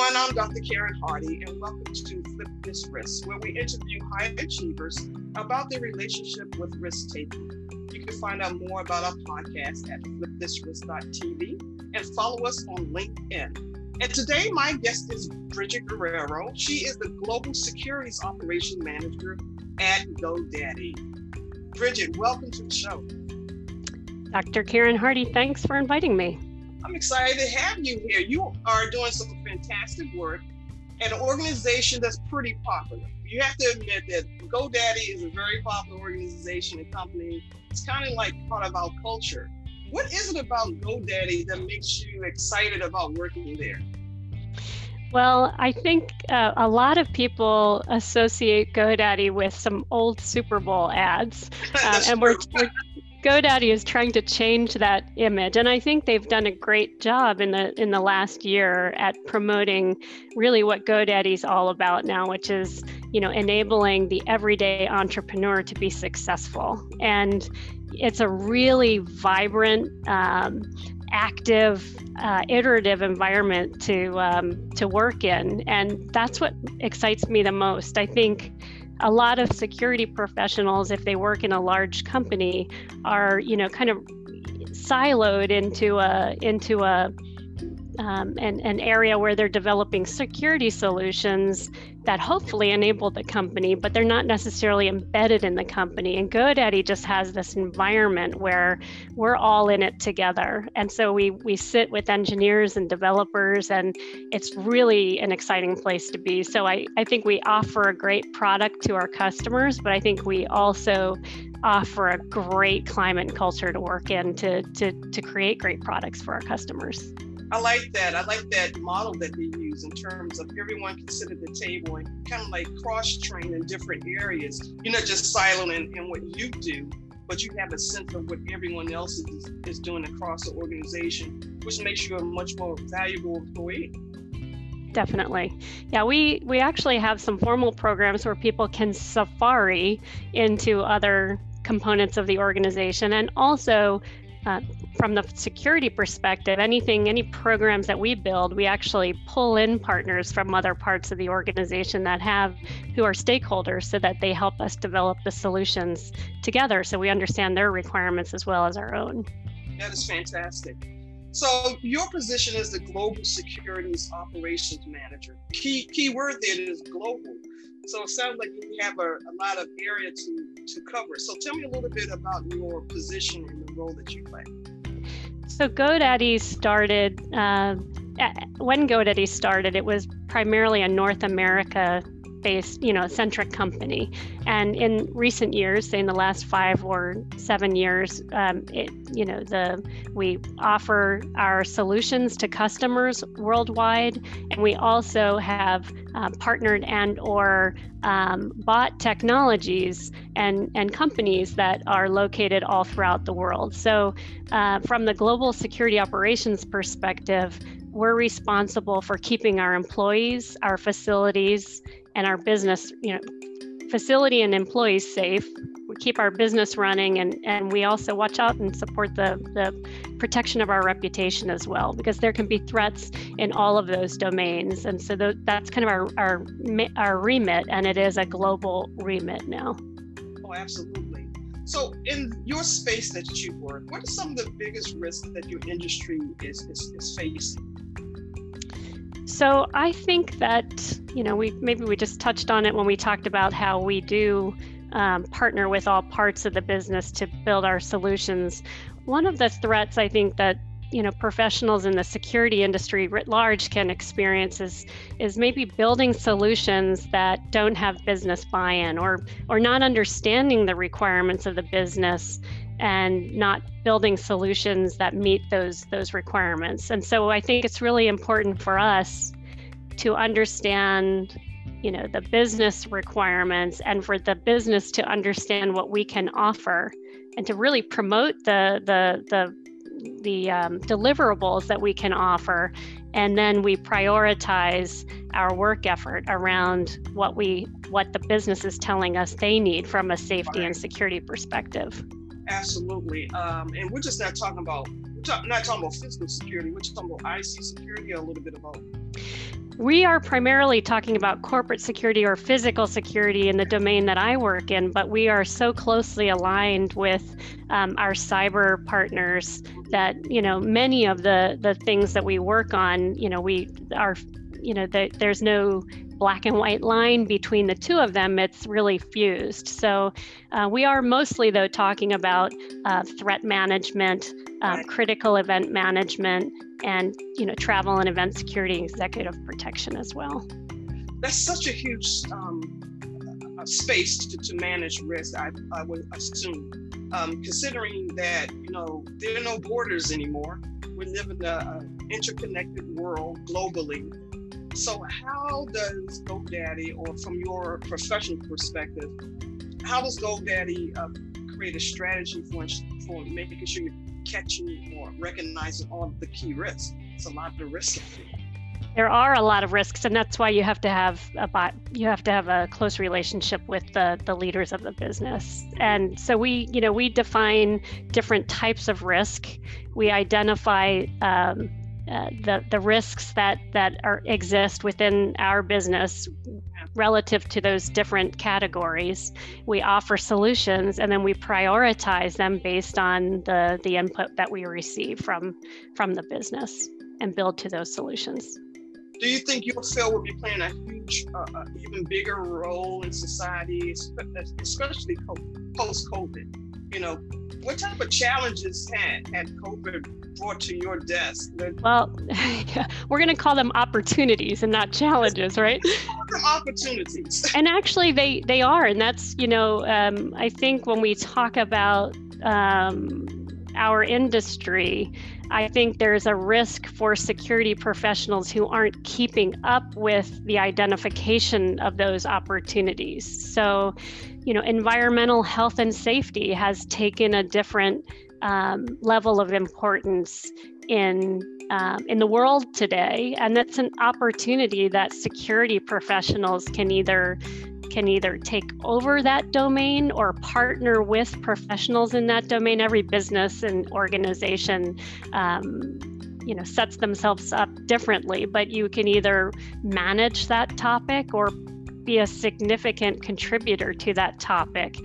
everyone, I'm Dr. Karen Hardy, and welcome to Flip This Risk, where we interview high achievers about their relationship with risk taking. You can find out more about our podcast at flipthisrisk.tv and follow us on LinkedIn. And today, my guest is Bridget Guerrero. She is the Global Securities Operation Manager at GoDaddy. Bridget, welcome to the show. Dr. Karen Hardy, thanks for inviting me. I'm excited to have you here. You are doing some fantastic work an organization that's pretty popular. You have to admit that GoDaddy is a very popular organization and company. It's kind of like part of our culture. What is it about GoDaddy that makes you excited about working there? Well, I think uh, a lot of people associate GoDaddy with some old Super Bowl ads, uh, and we're, we're, GoDaddy is trying to change that image, and I think they've done a great job in the in the last year at promoting really what GoDaddy's all about now, which is you know enabling the everyday entrepreneur to be successful. And it's a really vibrant, um, active, uh, iterative environment to um, to work in, and that's what excites me the most. I think a lot of security professionals, if they work in a large company, are you know kind of siloed into a into a um, an, an area where they're developing security solutions that hopefully enable the company, but they're not necessarily embedded in the company. And GoDaddy just has this environment where we're all in it together. And so we we sit with engineers and developers, and it's really an exciting place to be. So I, I think we offer a great product to our customers, but I think we also offer a great climate and culture to work in to, to, to create great products for our customers. I like that. I like that model that they use in terms of everyone can sit at the table and kind of like cross train in different areas. You're not just siloed in, in what you do, but you have a sense of what everyone else is, is doing across the organization, which makes you a much more valuable employee. Definitely. Yeah, we we actually have some formal programs where people can safari into other components of the organization and also uh, from the security perspective, anything, any programs that we build, we actually pull in partners from other parts of the organization that have, who are stakeholders, so that they help us develop the solutions together so we understand their requirements as well as our own. That is fantastic. So your position is the Global Securities Operations Manager. Key key word there is global. So it sounds like you have a, a lot of area to, to cover. So tell me a little bit about your position and the role that you play. So GoDaddy started, uh, when GoDaddy started, it was primarily a North America you know, centric company. And in recent years, say in the last five or seven years, um, it, you know, the we offer our solutions to customers worldwide, and we also have uh, partnered and or um, bought technologies and and companies that are located all throughout the world. So, uh, from the global security operations perspective, we're responsible for keeping our employees, our facilities, and our business, you know, facility and employees safe. We keep our business running and, and we also watch out and support the, the protection of our reputation as well, because there can be threats in all of those domains. And so the, that's kind of our, our, our remit, and it is a global remit now. Oh, absolutely. So, in your space that you work, what are some of the biggest risks that your industry is, is, is facing? So I think that you know we maybe we just touched on it when we talked about how we do um, partner with all parts of the business to build our solutions. One of the threats I think that you know professionals in the security industry writ large can experience is is maybe building solutions that don't have business buy-in or or not understanding the requirements of the business and not building solutions that meet those those requirements. And so I think it's really important for us to understand you know the business requirements and for the business to understand what we can offer and to really promote the the the the um, deliverables that we can offer. And then we prioritize our work effort around what we what the business is telling us they need from a safety and security perspective Absolutely. Um, and we're just not talking about, we're talk, not talking about physical security, we're talking about IC security a little bit about. we are primarily talking about corporate security or physical security in the domain that I work in, but we are so closely aligned with um, our cyber partners that you know many of the the things that we work on, you know, we are you know the, there's no black and white line between the two of them, it's really fused. So uh, we are mostly, though, talking about uh, threat management, uh, critical event management, and you know travel and event security, executive protection as well. That's such a huge um, space to, to manage risk. I, I would assume, um, considering that you know there are no borders anymore. We live in an interconnected world globally so, how does GoDaddy, or from your professional perspective, how does GoDaddy uh, create a strategy for for making sure you're catching or recognizing all of the key risks? It's a lot of risks. There are a lot of risks, and that's why you have to have a bot, you have to have a close relationship with the the leaders of the business. And so we, you know, we define different types of risk. We identify um, uh, the the risks that that are exist within our business relative to those different categories. We offer solutions and then we prioritize them based on the the input that we receive from from the business and build to those solutions. Do you think your field will be playing a huge, uh, uh, even bigger role in society, especially post COVID? You know, what type of challenges had had COVID brought to your desk? Well, we're going to call them opportunities and not challenges, right? opportunities. and actually, they they are, and that's you know, um, I think when we talk about um, our industry, I think there's a risk for security professionals who aren't keeping up with the identification of those opportunities. So, you know, environmental health and safety has taken a different um, level of importance in um, in the world today, and that's an opportunity that security professionals can either can either take over that domain or partner with professionals in that domain. Every business and organization. Um, you know sets themselves up differently but you can either manage that topic or be a significant contributor to that topic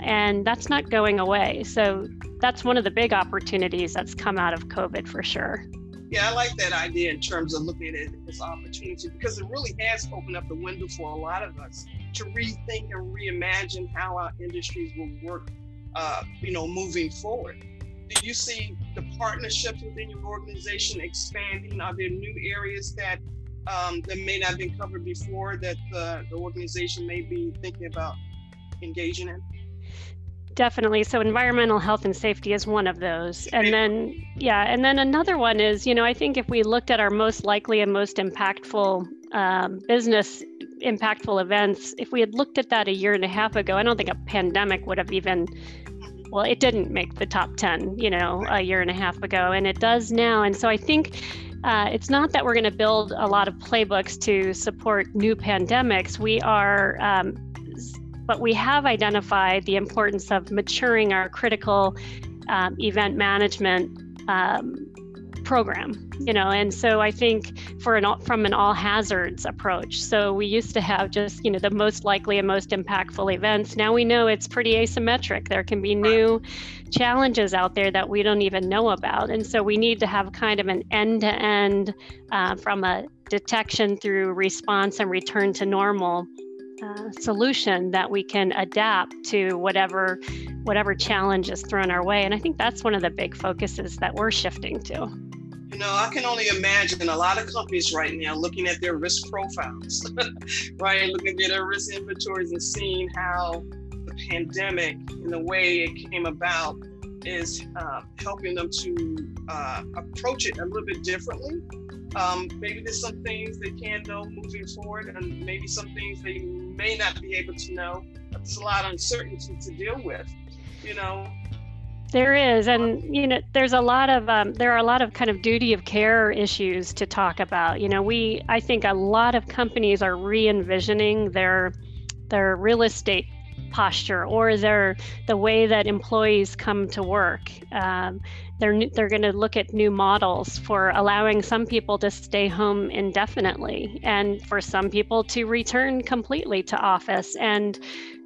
and that's not going away so that's one of the big opportunities that's come out of COVID for sure. Yeah, I like that idea in terms of looking at it as opportunity because it really has opened up the window for a lot of us to rethink and reimagine how our industries will work, uh, you know, moving forward. Do you see the partnerships within your organization expanding? Are there new areas that um, that may not have been covered before that the, the organization may be thinking about engaging in? Definitely. So environmental health and safety is one of those. And then, yeah, and then another one is, you know, I think if we looked at our most likely and most impactful um, business impactful events, if we had looked at that a year and a half ago, I don't think a pandemic would have even, well, it didn't make the top 10, you know, a year and a half ago, and it does now. And so I think. Uh, it's not that we're going to build a lot of playbooks to support new pandemics. We are um, but we have identified the importance of maturing our critical um, event management um, program you know and so i think for an from an all hazards approach. So we used to have just you know the most likely and most impactful events. Now we know it's pretty asymmetric. There can be new challenges out there that we don't even know about. And so we need to have kind of an end to end from a detection through response and return to normal uh, solution that we can adapt to whatever whatever challenge is thrown our way. And i think that's one of the big focuses that we're shifting to you know i can only imagine a lot of companies right now looking at their risk profiles right looking at their risk inventories and seeing how the pandemic and the way it came about is uh, helping them to uh, approach it a little bit differently um, maybe there's some things they can know moving forward, and maybe some things they may not be able to know. There's a lot of uncertainty to deal with, you know. There is, and you know, there's a lot of um, there are a lot of kind of duty of care issues to talk about. You know, we I think a lot of companies are re-envisioning their their real estate posture or their the way that employees come to work. Um, they're they're going to look at new models for allowing some people to stay home indefinitely and for some people to return completely to office and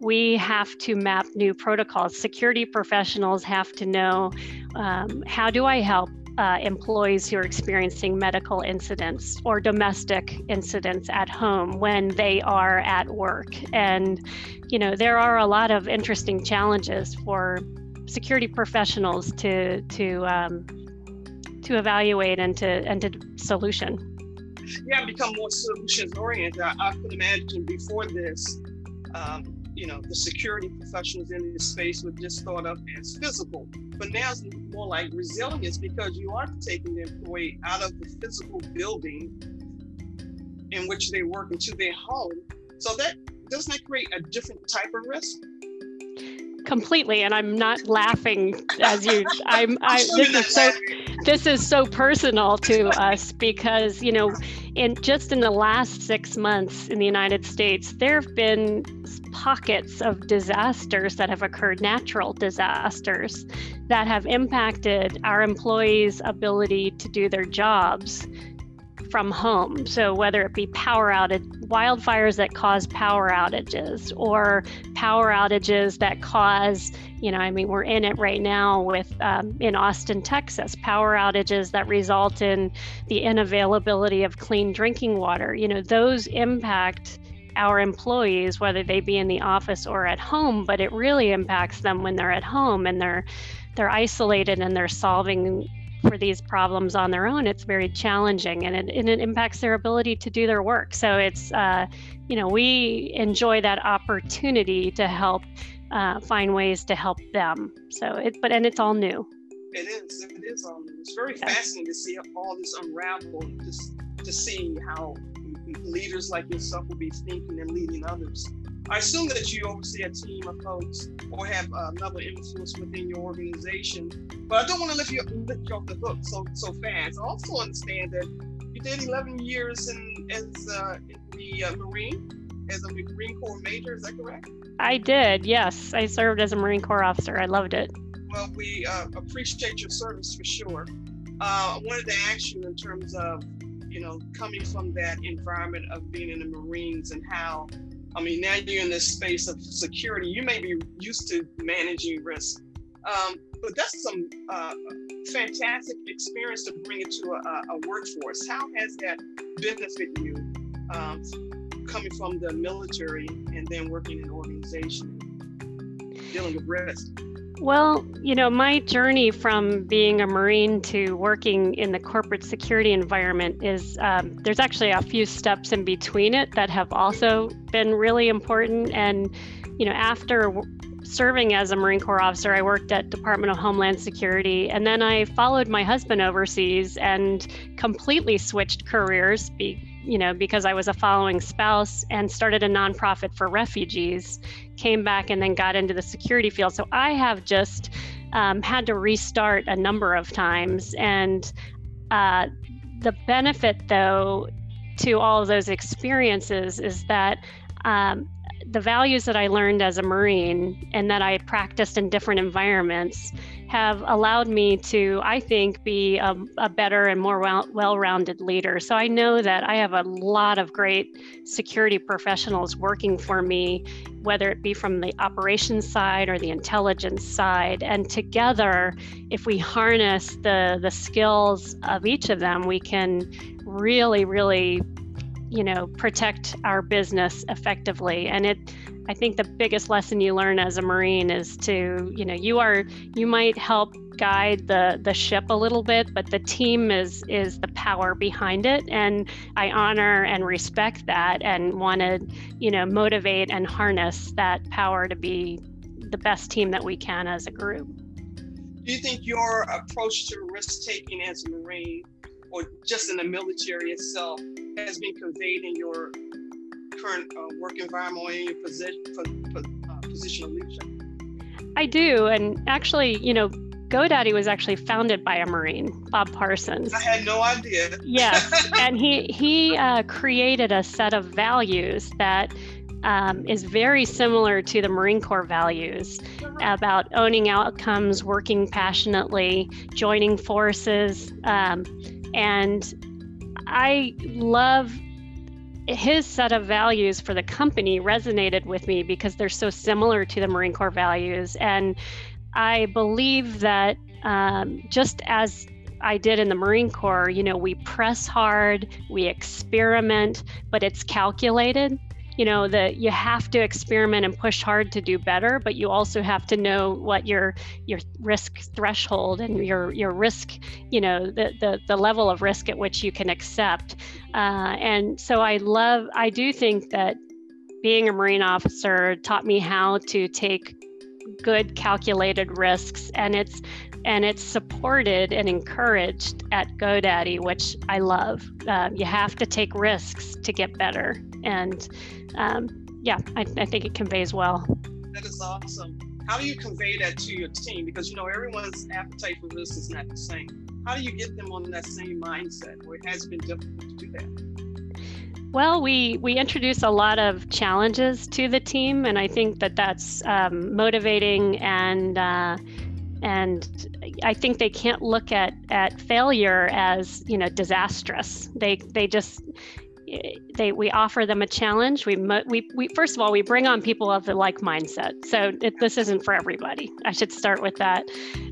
we have to map new protocols security professionals have to know um, how do i help uh, employees who are experiencing medical incidents or domestic incidents at home when they are at work. And, you know, there are a lot of interesting challenges for security professionals to to um, to evaluate and to and to solution. Yeah, become more solutions oriented. I, I could imagine before this, um, you know, the security professionals in this space were just thought of as physical, but now it's more like resilience because you are taking the employee out of the physical building in which they work into their home. So that doesn't that create a different type of risk? completely and i'm not laughing as you i'm i this is so this is so personal to us because you know in just in the last six months in the united states there have been pockets of disasters that have occurred natural disasters that have impacted our employees ability to do their jobs from home. So, whether it be power outage, wildfires that cause power outages, or power outages that cause, you know, I mean, we're in it right now with um, in Austin, Texas, power outages that result in the inavailability of clean drinking water. You know, those impact our employees, whether they be in the office or at home, but it really impacts them when they're at home and they're they're isolated and they're solving for these problems on their own, it's very challenging and it, and it impacts their ability to do their work. So it's, uh, you know, we enjoy that opportunity to help uh, find ways to help them. So it, but, and it's all new. It is, it is all. It's very fascinating to see all this unravel, just to see how leaders like yourself will be thinking and leading others. I assume that you oversee a team of folks or have another influence within your organization, but I don't want to lift you, lift you off the hook so so fast. I also understand that you did 11 years in as uh, in the uh, Marine as a Marine Corps major. Is that correct? I did. Yes, I served as a Marine Corps officer. I loved it. Well, we uh, appreciate your service for sure. Uh, I wanted to ask you in terms of you know coming from that environment of being in the Marines and how I mean, now you're in this space of security. You may be used to managing risk, um, but that's some uh, fantastic experience to bring it to a, a, workforce. How has that benefited you um, coming from the military and then working in an organization dealing with risk? Well, you know, my journey from being a Marine to working in the corporate security environment is um, there's actually a few steps in between it that have also been really important. And, you know, after serving as a Marine Corps officer, I worked at Department of Homeland Security, and then I followed my husband overseas and completely switched careers. Be, you know, because I was a following spouse and started a nonprofit for refugees, came back and then got into the security field. So I have just um, had to restart a number of times. And uh, the benefit, though, to all of those experiences is that um, the values that I learned as a Marine and that I practiced in different environments have allowed me to, I think, be a, a better and more well rounded leader. So I know that I have a lot of great security professionals working for me, whether it be from the operations side or the intelligence side. And together, if we harness the, the skills of each of them, we can really, really you know protect our business effectively. And it i think the biggest lesson you learn as a marine is to you know you are you might help guide the the ship a little bit but the team is is the power behind it. And i honor and respect that and want to you know motivate and harness that power to be the best team that we can as a group. Do you think your approach to risk taking as a marine or just in the military itself has been conveyed in your current uh, work environment or in your position, uh, position of leadership? I do. And actually, you know, GoDaddy was actually founded by a Marine, Bob Parsons. I had no idea. yes, and he he uh, created a set of values that um, is very similar to the Marine Corps values about owning outcomes, working passionately, joining forces. Um, and I love his set of values for the company resonated with me because they're so similar to the Marine Corps values. And I believe that um, just as I did in the Marine Corps, you know, we press hard, we experiment, but it's calculated. You know, that you have to experiment and push hard to do better, but you also have to know what your your risk threshold and your your risk, you know, the the, the level of risk at which you can accept. Uh, and so I love, I do think that being a Marine officer taught me how to take good calculated risks and it's and it's supported and encouraged at GoDaddy, which I love. Um, you have to take risks to get better, and um, yeah, I, I think it conveys well. That is awesome. How do you convey that to your team? Because you know everyone's appetite for risk is not the same. How do you get them on that same mindset, where it has been difficult to do that? Well, we we introduce a lot of challenges to the team, and I think that that's um, motivating and uh, and I think they can't look at at failure as you know disastrous. They they just they we offer them a challenge. We we we first of all we bring on people of the like mindset. So it, this isn't for everybody. I should start with that.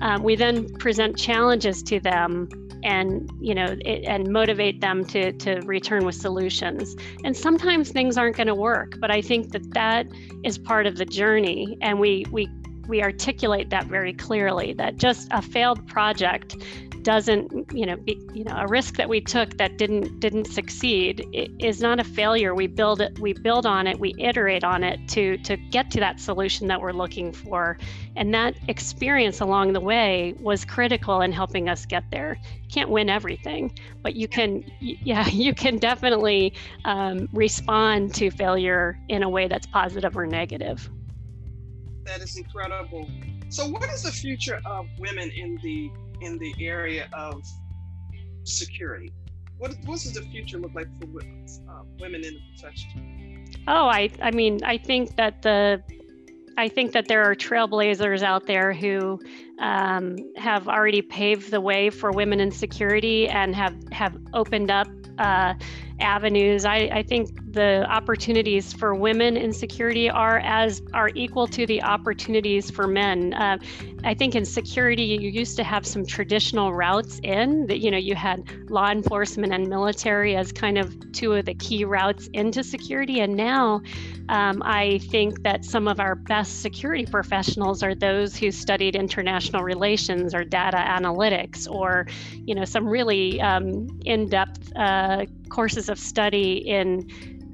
Um, we then present challenges to them and you know it, and motivate them to to return with solutions and sometimes things aren't going to work but i think that that is part of the journey and we we we articulate that very clearly that just a failed project doesn't you know be you know a risk that we took that didn't didn't succeed is not a failure. We build it we build on it we iterate on it to to get to that solution that we're looking for. And that experience along the way was critical in helping us get there. Can't win everything but you can yeah you can definitely um, respond to failure in a way that's positive or negative that is incredible so what is the future of women in the in the area of security? What, what does the future look like for uh, women in the profession? Oh, I, I mean, I think that the, I think that there are trailblazers out there who um, have already paved the way for women in security and have have opened up uh, avenues. I, I think the opportunities for women in security are as are equal to the opportunities for men. Uh, I think in security you used to have some traditional routes in that you know you had law enforcement and military as kind of two of the key routes into security, and now um, I think that some of our best security professionals are those who studied international relations or data analytics or you know some really um, in-depth uh, courses of study in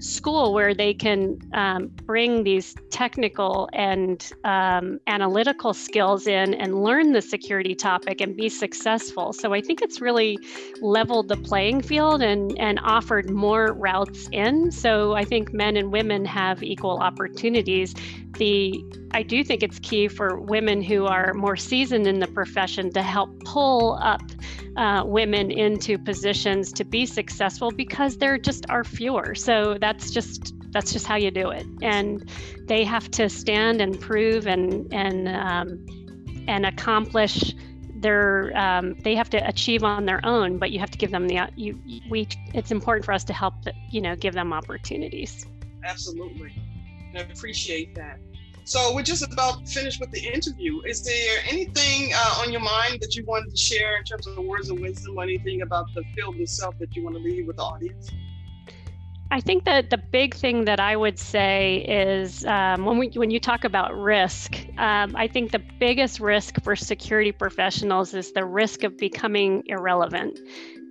school where they can um, bring these technical and um, analytical skills in and learn the security topic and be successful. So I think it's really leveled the playing field and, and offered more routes in. So I think men and women have equal opportunities. The I do think it's key for women who are more seasoned in the profession to help pull up uh, women into positions to be successful because there just are fewer. So that's just that's just how you do it, and they have to stand and prove and and um, and accomplish their um, they have to achieve on their own. But you have to give them the you we. It's important for us to help you know give them opportunities. Absolutely, I appreciate that. So we're just about finished with the interview. Is there anything uh, on your mind that you wanted to share in terms of words of wisdom or anything about the field itself that you want to leave with the audience? I think that the big thing that I would say is um, when we when you talk about risk, um, I think the biggest risk for security professionals is the risk of becoming irrelevant.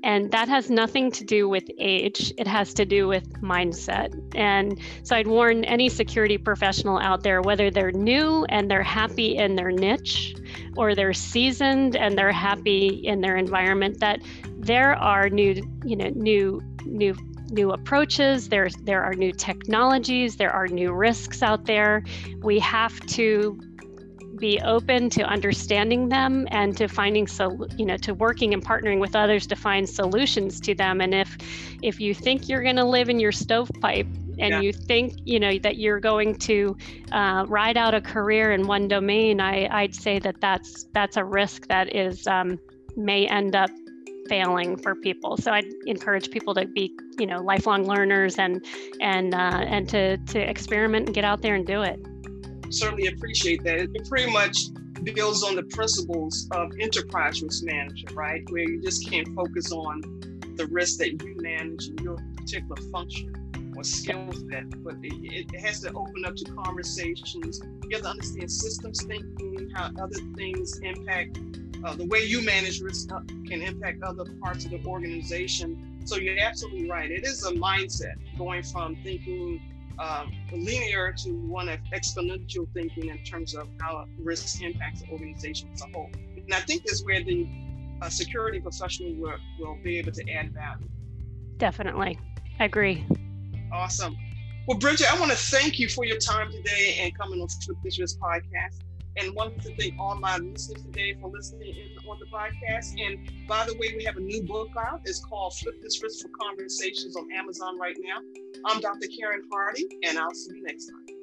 And that has nothing to do with age, it has to do with mindset. And so I'd warn any security professional out there, whether they're new and they're happy in their niche, or they're seasoned and they're happy in their environment, that there are new, you know, new, new new approaches there there are new technologies there are new risks out there we have to be open to understanding them and to finding so you know to working and partnering with others to find solutions to them and if if you think you're going to live in your stovepipe and yeah. you think you know that you're going to uh, ride out a career in one domain, I, I'd say that that's that's a risk that is um, may end up failing for people. So I'd encourage people to be, you know, lifelong learners and and uh, and to to experiment and get out there and do it. Certainly appreciate that. It pretty much builds on the principles of enterprise risk management, right? Where you just can't focus on the risk that you manage in your particular function or skill set, but it, it has to open up to conversations. You have to understand systems thinking, how other things impact uh, the way you manage risk uh, can impact other parts of the organization. So you're absolutely right. It is a mindset going from thinking um, linear to one of exponential thinking in terms of how risk impacts the organization as a whole. And I think that's where the uh, security professional will, will be able to add value. Definitely. I agree. Awesome. Well, Bridget, I want to thank you for your time today and coming on Flip This Risk podcast and wanted to thank all my listeners today for listening in on the podcast. And by the way, we have a new book out. It's called Flip This Risk for Conversations on Amazon right now. I'm Dr. Karen Hardy, and I'll see you next time.